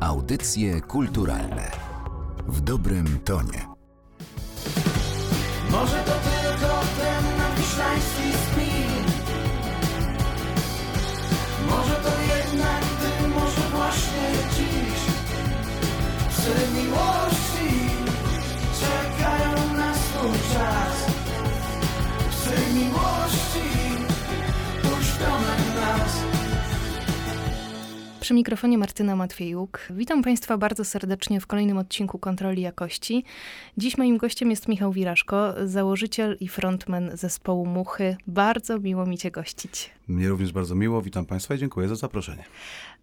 Audycje kulturalne. W dobrym tonie. Może to tylko ten nadwiślański spin. Może to jednak ty, może właśnie dziś. Psy miłości Przy mikrofonie Martyna Matwiejuk. Witam Państwa bardzo serdecznie w kolejnym odcinku Kontroli Jakości. Dziś moim gościem jest Michał Wiraszko, założyciel i frontman zespołu Muchy. Bardzo miło mi Cię gościć. Mnie również bardzo miło, witam Państwa i dziękuję za zaproszenie.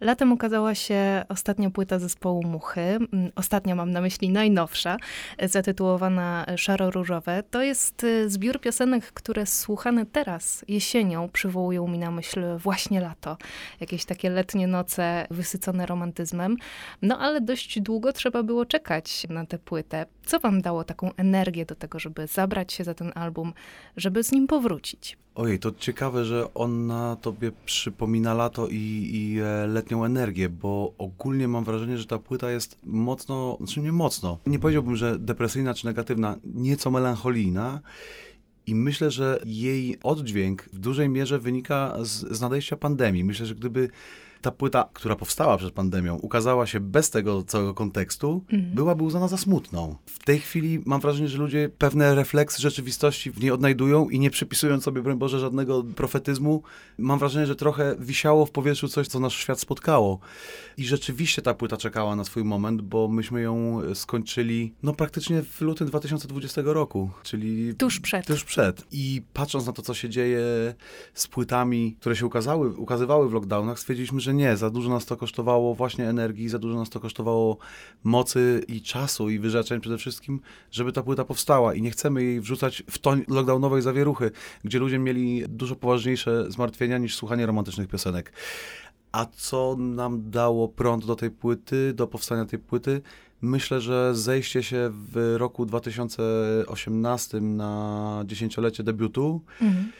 Latem ukazała się ostatnia płyta zespołu Muchy. Mm, Ostatnia mam na myśli najnowsza, zatytułowana Szaro-Różowe. To jest y, zbiór piosenek, które słuchane teraz, jesienią, przywołują mi na myśl właśnie lato. Jakieś takie letnie noce wysycone romantyzmem. No ale dość długo trzeba było czekać na tę płytę. Co wam dało taką energię do tego, żeby zabrać się za ten album, żeby z nim powrócić? Ojej, to ciekawe, że ona tobie przypomina lato i, i e, letnią energię, bo ogólnie mam wrażenie, że ta płyta jest mocno, znaczy nie mocno, nie powiedziałbym, że depresyjna czy negatywna, nieco melancholijna. I myślę, że jej oddźwięk w dużej mierze wynika z, z nadejścia pandemii. Myślę, że gdyby ta płyta, która powstała przed pandemią, ukazała się bez tego całego kontekstu, byłaby uznana za smutną. W tej chwili mam wrażenie, że ludzie pewne refleksy rzeczywistości w niej odnajdują i nie przypisując sobie, broń Boże, żadnego profetyzmu, mam wrażenie, że trochę wisiało w powietrzu coś, co nasz świat spotkało. I rzeczywiście ta płyta czekała na swój moment, bo myśmy ją skończyli, no praktycznie w lutym 2020 roku, czyli Tuż przed. Tuż przed. I patrząc na to, co się dzieje z płytami, które się ukazały, ukazywały w lockdownach, stwierdziliśmy, że nie, za dużo nas to kosztowało właśnie energii, za dużo nas to kosztowało mocy i czasu i wyrzeczeń przede wszystkim, żeby ta płyta powstała i nie chcemy jej wrzucać w toń lockdownowej zawieruchy, gdzie ludzie mieli dużo poważniejsze zmartwienia niż słuchanie romantycznych piosenek. A co nam dało prąd do tej płyty, do powstania tej płyty? Myślę, że zejście się w roku 2018 na dziesięciolecie debiutu, Mhm.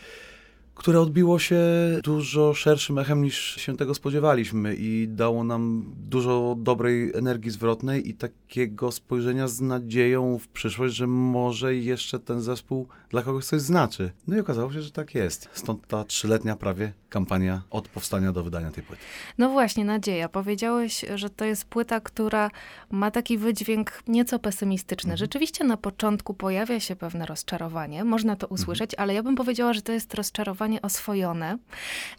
Które odbiło się dużo szerszym echem niż się tego spodziewaliśmy i dało nam dużo dobrej energii zwrotnej i takiego spojrzenia z nadzieją w przyszłość, że może jeszcze ten zespół dla kogoś coś znaczy. No i okazało się, że tak jest. Stąd ta trzyletnia prawie kampania od powstania do wydania tej płyty. No właśnie, nadzieja. Powiedziałeś, że to jest płyta, która ma taki wydźwięk nieco pesymistyczny. Rzeczywiście na początku pojawia się pewne rozczarowanie, można to usłyszeć, ale ja bym powiedziała, że to jest rozczarowanie oswojone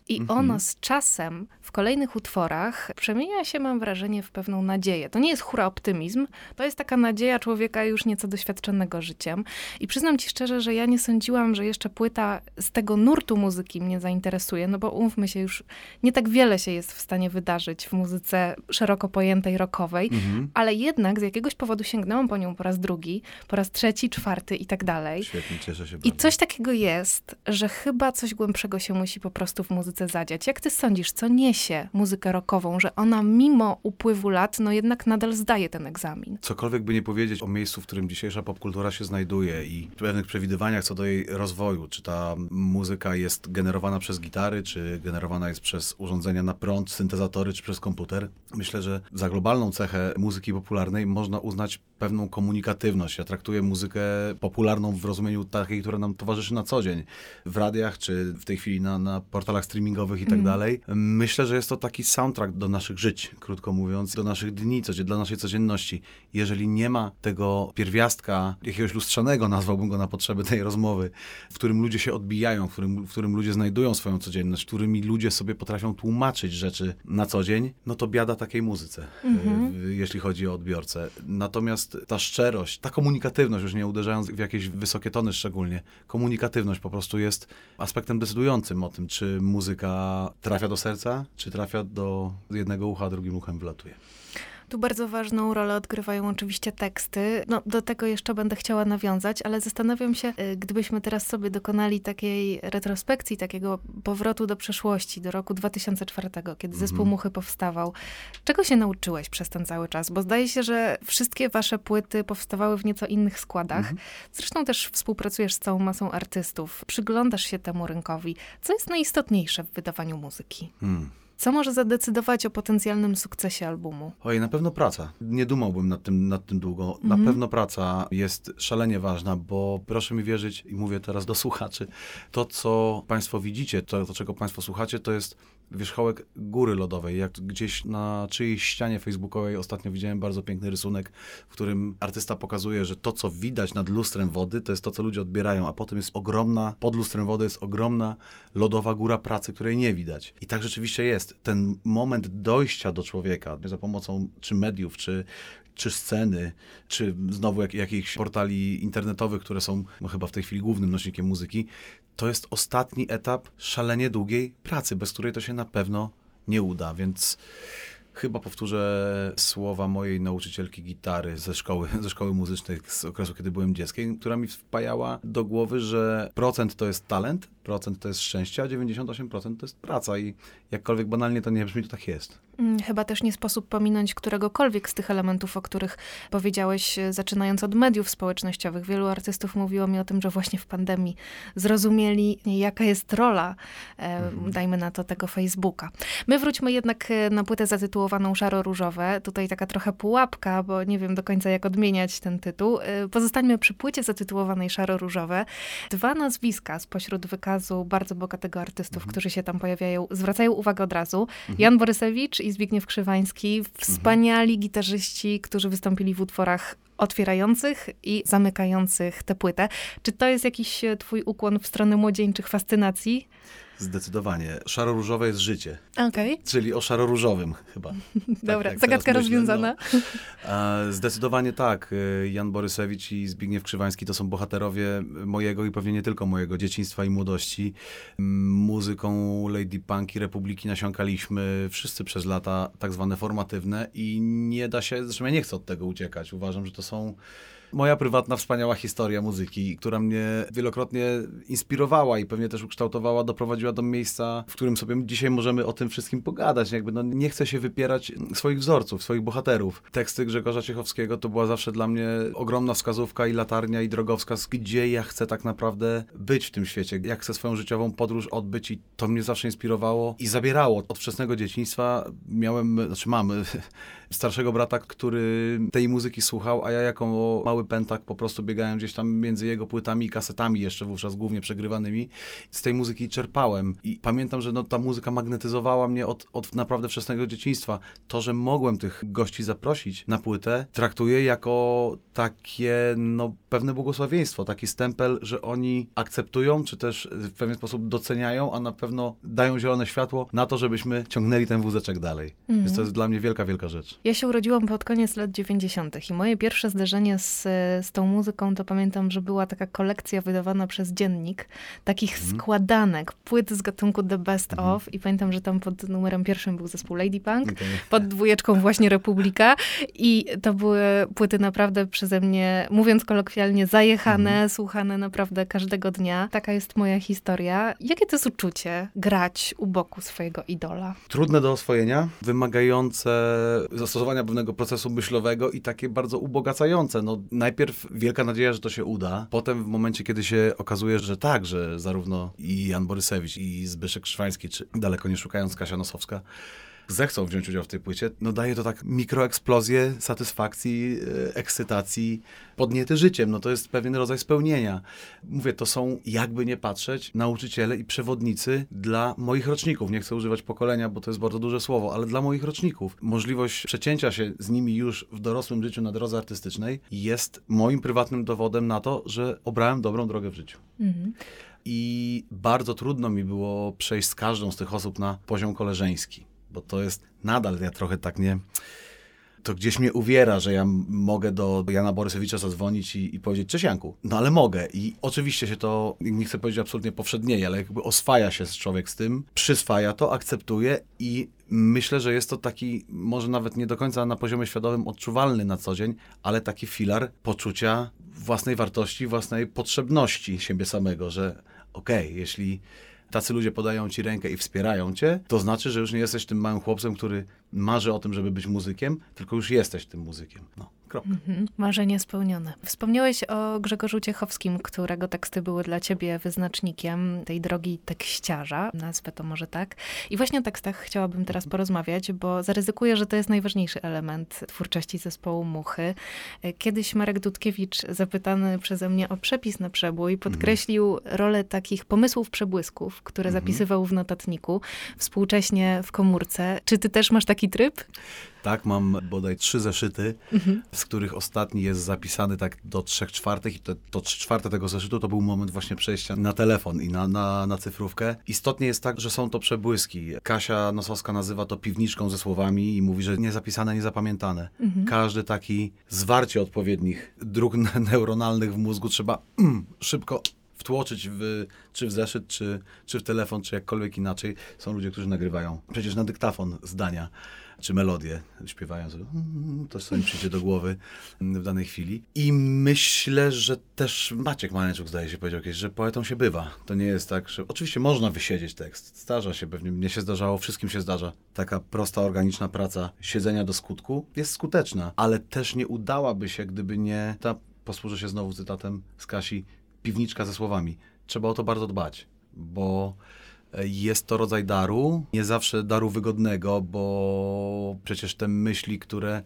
i ono z czasem w kolejnych utworach przemienia się, mam wrażenie, w pewną nadzieję. To nie jest hura optymizm, to jest taka nadzieja człowieka już nieco doświadczonego życiem. I przyznam ci szczerze, że ja nie sądziłam, że jeszcze płyta z tego nurtu muzyki mnie zainteresuje, no bo umówmy się, już nie tak wiele się jest w stanie wydarzyć w muzyce szeroko pojętej rockowej, ale jednak z jakiegoś powodu sięgnęłam po nią po raz drugi, po raz trzeci, czwarty i tak dalej. Świetnie, cieszę się I bardzo. coś takiego jest, że chyba coś głębszego się musi po prostu w muzyce zadziać. Jak ty sądzisz, co niesie muzykę rockową, że ona mimo upływu lat, no jednak nadal zdaje ten egzamin? Cokolwiek by nie powiedzieć o miejscu, w którym dzisiejsza popkultura się znajduje i pewnych przewidywaniach co do jej rozwoju, czy ta muzyka jest generowana przez gitary, czy generowana jest przez urządzenia na prąd, syntezatory, czy przez komputer. Myślę, że za globalną cechę muzyki popularnej można uznać pewną komunikatywność. Ja traktuję muzykę popularną w rozumieniu takiej, która nam towarzyszy na co dzień. W radiach, czy w tej chwili na, na portalach streamingowych i tak dalej. Myślę, że jest to taki soundtrack do naszych żyć, krótko mówiąc, do naszych dni, dla naszej codzienności. Jeżeli nie ma tego pierwiastka, jakiegoś lustrzanego, nazwałbym go na potrzeby tej rozmowy, w którym ludzie się odbijają, w którym, w którym ludzie znajdują swoją codzienność, w którymi ludzie sobie potrafią tłumaczyć rzeczy na co dzień, no to biada takiej muzyce, y, jeśli chodzi o odbiorcę. Natomiast ta szczerość, ta komunikatywność, już nie uderzając w jakieś wysokie tony szczególnie, komunikatywność po prostu jest aspektem decydującym o tym, czy muzyka trafia do serca, czy trafia do jednego ucha, a drugim uchem wlatuje. Tu bardzo ważną rolę odgrywają oczywiście teksty. No, do tego jeszcze będę chciała nawiązać, ale zastanawiam się, y, gdybyśmy teraz sobie dokonali takiej retrospekcji, takiego powrotu do przeszłości, do roku 2004, kiedy zespół Muchy powstawał. Czego się nauczyłeś przez ten cały czas? Bo zdaje się, że wszystkie wasze płyty powstawały w nieco innych składach. Zresztą też współpracujesz z całą masą artystów. Przyglądasz się temu rynkowi. Co jest najistotniejsze w wydawaniu muzyki? Hmm. Co może zadecydować o potencjalnym sukcesie albumu? Oj, na pewno praca. Nie dumałbym nad tym, nad tym długo. Na Mhm. pewno praca jest szalenie ważna, bo proszę mi wierzyć, i mówię teraz do słuchaczy, to co Państwo widzicie, to, to czego Państwo słuchacie, to jest wierzchołek góry lodowej. Jak gdzieś na czyjejś ścianie facebookowej ostatnio widziałem bardzo piękny rysunek, w którym artysta pokazuje, że to, co widać nad lustrem wody, to jest to, co ludzie odbierają, a potem jest ogromna, pod lustrem wody jest ogromna lodowa góra pracy, której nie widać. I tak rzeczywiście jest. Ten moment dojścia do człowieka za pomocą czy mediów, czy czy sceny, czy znowu jak, jakichś portali internetowych, które są no, chyba w tej chwili głównym nośnikiem muzyki, to jest ostatni etap szalenie długiej pracy, bez której to się na pewno nie uda, więc chyba powtórzę słowa mojej nauczycielki gitary ze szkoły, ze szkoły muzycznej z okresu, kiedy byłem dzieckiem, która mi wpajała do głowy, że procent to jest talent, procent to jest szczęście, a 98% to jest praca i jakkolwiek banalnie to nie brzmi, to tak jest. Mm, Chyba też nie sposób pominąć któregokolwiek z tych elementów, o których powiedziałeś, e, zaczynając od mediów społecznościowych. Wielu artystów mówiło mi o tym, że właśnie w pandemii zrozumieli, jaka jest rola, e, dajmy na to, tego Facebooka. My wróćmy jednak e, na płytę zatytułowaną Szaro-Różowe. Tutaj taka trochę pułapka, bo nie wiem do końca, jak odmieniać ten tytuł. Pozostańmy przy płycie zatytułowanej Szaro-Różowe. Dwa nazwiska spośród wykazu bardzo bogatego artystów, którzy się tam pojawiają, zwracają uwagę od razu. Jan Borysewicz i Zbigniew Krzywański, wspaniali gitarzyści, którzy wystąpili w utworach otwierających i zamykających tę płytę. Czy to jest jakiś e, twój ukłon w stronę młodzieńczych fascynacji? Zdecydowanie. Szaro-różowe jest życie, Okej, czyli o szaro-różowym chyba. dobra, jak zagadka myślę, rozwiązana. E, Zdecydowanie tak. E, Jan Borysewicz i Zbigniew Krzywański to są bohaterowie mojego i pewnie nie tylko mojego dzieciństwa i młodości. Muzyką Lady Punk i Republiki nasiąkaliśmy wszyscy przez lata tak zwane formatywne i nie da się, zresztą ja nie chcę od tego uciekać. Uważam, że to są moja prywatna, wspaniała historia muzyki, która mnie wielokrotnie inspirowała i pewnie też ukształtowała, doprowadziła do miejsca, w którym sobie dzisiaj możemy o tym wszystkim pogadać. Jakby no, nie chcę się wypierać swoich wzorców, swoich bohaterów. Teksty Grzegorza Ciechowskiego to była zawsze dla mnie ogromna wskazówka i latarnia i drogowskaz, gdzie ja chcę tak naprawdę być w tym świecie, jak chcę swoją życiową podróż odbyć i to mnie zawsze inspirowało i zabierało. Od wczesnego dzieciństwa miałem, znaczy mam starszego brata, który tej muzyki słuchał, a ja jako mały pętak po prostu biegałem gdzieś tam między jego płytami i kasetami, jeszcze wówczas głównie przegrywanymi. Z tej muzyki czerpałem i pamiętam, że no, ta muzyka magnetyzowała mnie od, od naprawdę wczesnego dzieciństwa. To, że mogłem tych gości zaprosić na płytę, traktuję jako takie no, pewne błogosławieństwo, taki stempel, że oni akceptują, czy też w pewien sposób doceniają, a na pewno dają zielone światło na to, żebyśmy ciągnęli ten wózeczek dalej. Więc to jest dla mnie wielka, wielka rzecz. Ja się urodziłam pod koniec lat 90. i moje pierwsze zderzenie z, z tą muzyką to pamiętam, że była taka kolekcja wydawana przez dziennik takich składanek, płyt z gatunku The Best Of i pamiętam, że tam pod numerem pierwszym był zespół Lady Punk, Okej. pod dwójeczką właśnie Republika i to były płyty naprawdę przeze mnie, mówiąc kolokwialnie, zajechane, słuchane naprawdę każdego dnia. Taka jest moja historia. Jakie to jest uczucie grać u boku swojego idola? Trudne do oswojenia, wymagające zastosowania pewnego procesu myślowego i takie bardzo ubogacające. No, najpierw wielka nadzieja, że to się uda. Potem w momencie, kiedy się okazuje, że tak, że zarówno i Jan Borysewicz, i Zbyszek Krzywański, czy daleko nie szukając Kasia Nosowska, zechcą wziąć udział w tej płycie, no daje to tak mikroeksplozję satysfakcji, e, ekscytacji, podniety życiem. No to jest pewien rodzaj spełnienia. Mówię, to są, jakby nie patrzeć, nauczyciele i przewodnicy dla moich roczników. Nie chcę używać pokolenia, bo to jest bardzo duże słowo, ale dla moich roczników. Możliwość przecięcia się z nimi już w dorosłym życiu na drodze artystycznej jest moim prywatnym dowodem na to, że obrałem dobrą drogę w życiu. I bardzo trudno mi było przejść z każdą z tych osób na poziom koleżeński, bo to jest nadal, ja trochę tak nie. To gdzieś mnie uwiera, że ja mogę do Jana Borysewicza zadzwonić i, i powiedzieć cześć Janku. No ale mogę i oczywiście się to, nie chcę powiedzieć absolutnie powszednieje, ale jakby oswaja się człowiek z tym, przyswaja to, akceptuje i myślę, że jest to taki, może nawet nie do końca na poziomie świadomym odczuwalny na co dzień, ale taki filar poczucia własnej wartości, własnej potrzebności siebie samego, że okej, jeśli tacy ludzie podają ci rękę i wspierają cię, to znaczy, że już nie jesteś tym małym chłopcem, który marzy o tym, żeby być muzykiem, tylko już jesteś tym muzykiem. No. Kropka. Mhm. Marzenie spełnione. Wspomniałeś o Grzegorzu Ciechowskim, którego teksty były dla ciebie wyznacznikiem tej drogi tekściarza, nazwę to może tak. I właśnie o tekstach chciałabym teraz porozmawiać, bo zaryzykuję, że to jest najważniejszy element twórczości zespołu Muchy. Kiedyś Marek Dudkiewicz, zapytany przeze mnie o przepis na przebój, podkreślił rolę takich pomysłów przebłysków, które zapisywał w notatniku, współcześnie w komórce. Czy ty też masz taki tryb? Tak, mam bodaj trzy zeszyty, z których ostatni jest zapisany tak do trzech czwartych i to, to trzy czwarte tego zeszytu to był moment właśnie przejścia na telefon i na, na, na cyfrówkę. Istotnie jest tak, że są to przebłyski. Kasia Nosowska nazywa to piwniczką ze słowami i mówi, że niezapisane, niezapamiętane. Każdy taki zwarcie odpowiednich dróg ne- neuronalnych w mózgu trzeba mm, szybko wtłoczyć w, czy w zeszyt, czy, czy w telefon, czy jakkolwiek inaczej. Są ludzie, którzy nagrywają przecież na dyktafon zdania czy melodię, śpiewają mm, to co im przyjdzie do głowy w danej chwili. I myślę, że też Maciek Maleczuk zdaje się powiedział kiedyś, że poetą się bywa. To nie jest tak, że oczywiście można wysiedzieć tekst. Zdarza się pewnie, mnie się zdarzało, wszystkim się zdarza. Taka prosta, organiczna praca siedzenia do skutku jest skuteczna, ale też nie udałaby się, gdyby nie ta, posłużę się znowu cytatem z Kasi, piwniczka ze słowami. Trzeba o to bardzo dbać, bo jest to rodzaj daru, nie zawsze daru wygodnego, bo przecież te myśli, które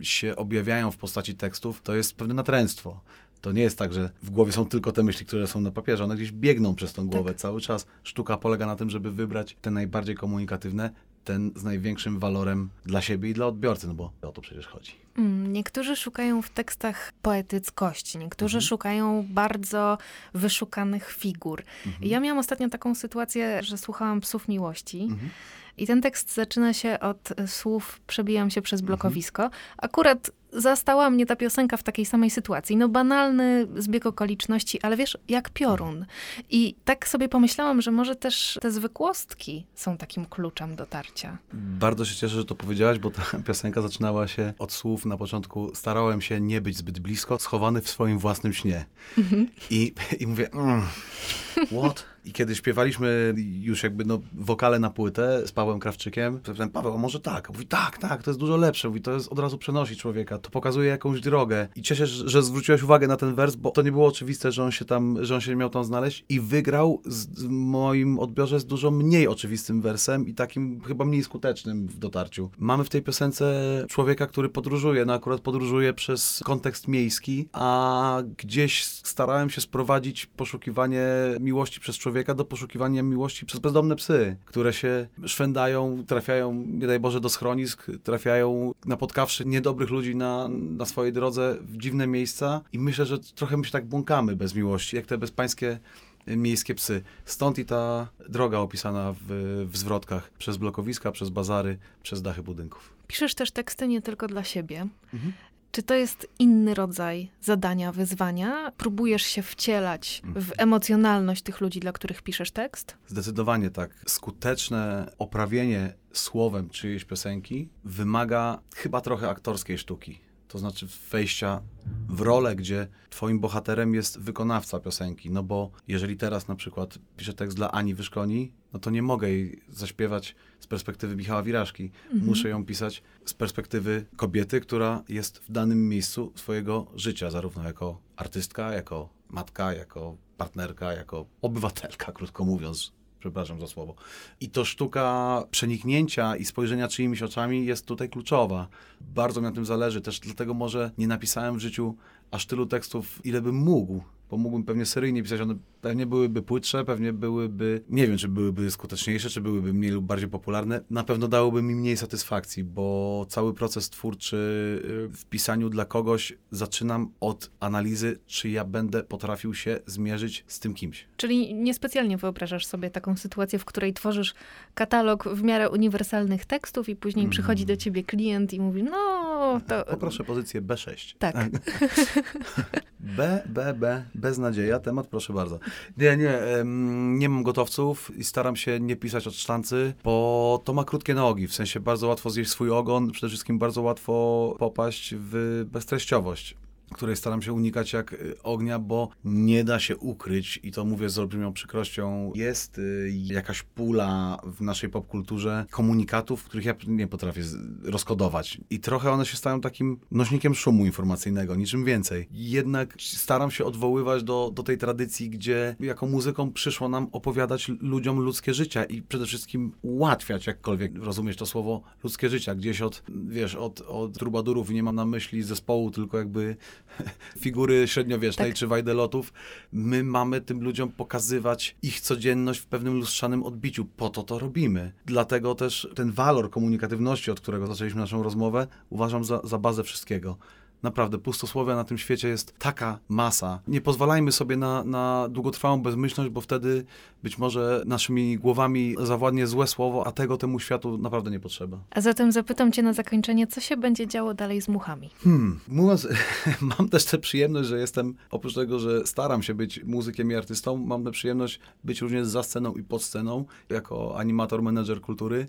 się objawiają w postaci tekstów, to jest pewne natręctwo. To nie jest tak, że w głowie są tylko te myśli, które są na papierze, one gdzieś biegną przez tą głowę cały czas. Sztuka polega na tym, żeby wybrać te najbardziej komunikatywne, ten z największym walorem dla siebie i dla odbiorcy, no bo o to przecież chodzi. Mm, Niektórzy szukają w tekstach poetyckości, niektórzy szukają bardzo wyszukanych figur. I Ja miałam ostatnio taką sytuację, że słuchałam Psów Miłości. I ten tekst zaczyna się od słów Przebijam się przez blokowisko. Akurat zastała mnie ta piosenka w takiej samej sytuacji. No banalny zbieg okoliczności, ale wiesz, jak piorun. I tak sobie pomyślałam, że może też te zwykłostki są takim kluczem dotarcia. Bardzo się cieszę, że to powiedziałaś, bo ta piosenka zaczynała się od słów na początku starałem się nie być zbyt blisko, schowany w swoim własnym śnie. I, I mówię, mm, what? I kiedy śpiewaliśmy już jakby no, wokale na płytę z Pawłem Krawczykiem, zapytałem, Paweł, a może tak? Mówi, tak, tak, to jest dużo lepsze. Mówi, to jest od razu przenosi człowieka, to pokazuje jakąś drogę. I cieszę się, że zwróciłaś uwagę na ten wers, bo to nie było oczywiste, że on się tam, że on się miał tam znaleźć i wygrał z, w moim odbiorze z dużo mniej oczywistym wersem i takim chyba mniej skutecznym w dotarciu. Mamy w tej piosence człowieka, który podróżuje, no akurat podróżuje przez kontekst miejski, a gdzieś starałem się sprowadzić poszukiwanie miłości przez człowieka do poszukiwania miłości przez bezdomne psy, które się szwędają, trafiają, nie daj Boże, do schronisk, trafiają napotkawszy niedobrych ludzi na, na swojej drodze w dziwne miejsca i myślę, że trochę my się tak błąkamy bez miłości, jak te bezpańskie miejskie psy. Stąd i ta droga opisana w, w zwrotkach przez blokowiska, przez bazary, przez dachy budynków. Piszesz też teksty nie tylko dla siebie. Czy to jest inny rodzaj zadania, wyzwania? Próbujesz się wcielać w emocjonalność tych ludzi, dla których piszesz tekst? Zdecydowanie tak. Skuteczne oprawienie słowem czyjejś piosenki wymaga chyba trochę aktorskiej sztuki. To znaczy wejścia w rolę, gdzie twoim bohaterem jest wykonawca piosenki. No bo jeżeli teraz na przykład piszę tekst dla Ani Wyszkoni, no to nie mogę jej zaśpiewać z perspektywy Michała Wiraszki. Muszę ją pisać z perspektywy kobiety, która jest w danym miejscu swojego życia, zarówno jako artystka, jako matka, jako partnerka, jako obywatelka, krótko mówiąc. Przepraszam za słowo. I to sztuka przeniknięcia i spojrzenia czyimiś oczami jest tutaj kluczowa. Bardzo mi na tym zależy. Też dlatego może nie napisałem w życiu aż tylu tekstów, ile bym mógł. Bo mógłbym pewnie seryjnie pisać, one pewnie byłyby płytsze, pewnie byłyby, nie wiem, czy byłyby skuteczniejsze, czy byłyby mniej lub bardziej popularne. Na pewno dałoby mi mniej satysfakcji, bo cały proces twórczy y, w pisaniu dla kogoś zaczynam od analizy, czy ja będę potrafił się zmierzyć z tym kimś. Czyli niespecjalnie wyobrażasz sobie taką sytuację, w której tworzysz katalog w miarę uniwersalnych tekstów i później przychodzi do ciebie klient i mówi, no to... Poproszę pozycję B6. Tak. B, B, B, beznadzieja, temat proszę bardzo. Nie, nie, nie mam gotowców i staram się nie pisać od sztancy, bo to ma krótkie nogi, w sensie bardzo łatwo zjeść swój ogon, przede wszystkim bardzo łatwo popaść w beztreściowość. Której staram się unikać jak y, ognia, bo nie da się ukryć i to mówię z olbrzymią przykrością. Jest y, jakaś pula w naszej popkulturze komunikatów, których ja nie potrafię rozkodować. I trochę one się stają takim nośnikiem szumu informacyjnego, niczym więcej. Jednak staram się odwoływać do, do tej tradycji, gdzie jako muzyką przyszło nam opowiadać ludziom ludzkie życia i przede wszystkim ułatwiać, jakkolwiek rozumieć to słowo, ludzkie życia. Gdzieś od, wiesz, od, od trubadurów nie mam na myśli zespołu, tylko jakby figury średniowiecznej tak. czy wajdelotów, my mamy tym ludziom pokazywać ich codzienność w pewnym lustrzanym odbiciu. Po to to robimy. Dlatego też ten walor komunikatywności, od którego zaczęliśmy naszą rozmowę, uważam za, za bazę wszystkiego. Naprawdę, pustosłowia na tym świecie jest taka masa. Nie pozwalajmy sobie na, na długotrwałą bezmyślność, bo wtedy być może naszymi głowami zawładnie złe słowo, a tego temu światu naprawdę nie potrzeba. A zatem zapytam cię na zakończenie, co się będzie działo dalej z muchami? Hmm, mówiąc, mam też tę przyjemność, że jestem, oprócz tego, że staram się być muzykiem i artystą, mam tę przyjemność być również za sceną i pod sceną, jako animator, menedżer kultury.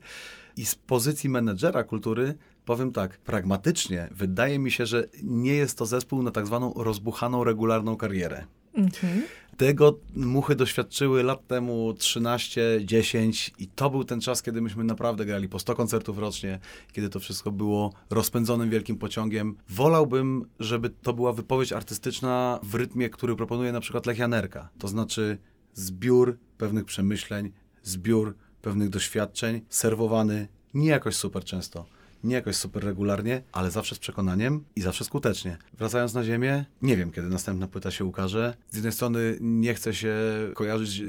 I z pozycji menedżera kultury powiem tak, pragmatycznie wydaje mi się, że nie jest to zespół na tak zwaną rozbuchaną, regularną karierę. Mhm. Tego muchy doświadczyły lat temu 13, 10 i to był ten czas, kiedy myśmy naprawdę grali po 100 koncertów rocznie, kiedy to wszystko było rozpędzonym wielkim pociągiem. Wolałbym, żeby to była wypowiedź artystyczna w rytmie, który proponuje na przykład Lechianerka. To znaczy zbiór pewnych przemyśleń, zbiór pewnych doświadczeń, serwowany nie jakoś super często, nie jakoś super regularnie, ale zawsze z przekonaniem i zawsze skutecznie. Wracając na ziemię, nie wiem, kiedy następna płyta się ukaże. Z jednej strony nie chcę się kojarzyć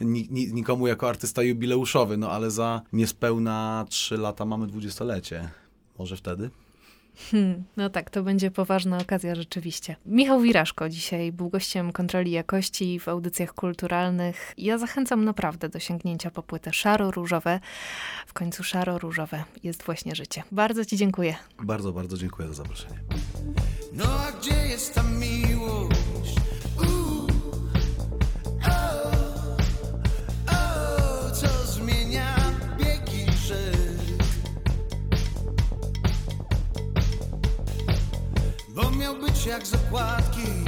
nikomu jako artysta jubileuszowy, no ale za niespełna trzy lata mamy dwudziestolecie. Może wtedy? Hmm, no tak, to będzie poważna okazja rzeczywiście. Michał Wiraszko dzisiaj był gościem kontroli jakości w audycjach kulturalnych. Ja zachęcam naprawdę do sięgnięcia po płytę szaro-różowe. W końcu szaro-różowe jest właśnie życie. Bardzo Ci dziękuję. Bardzo, bardzo dziękuję za zaproszenie. No a gdzie jest ta miłość? Jak zakładki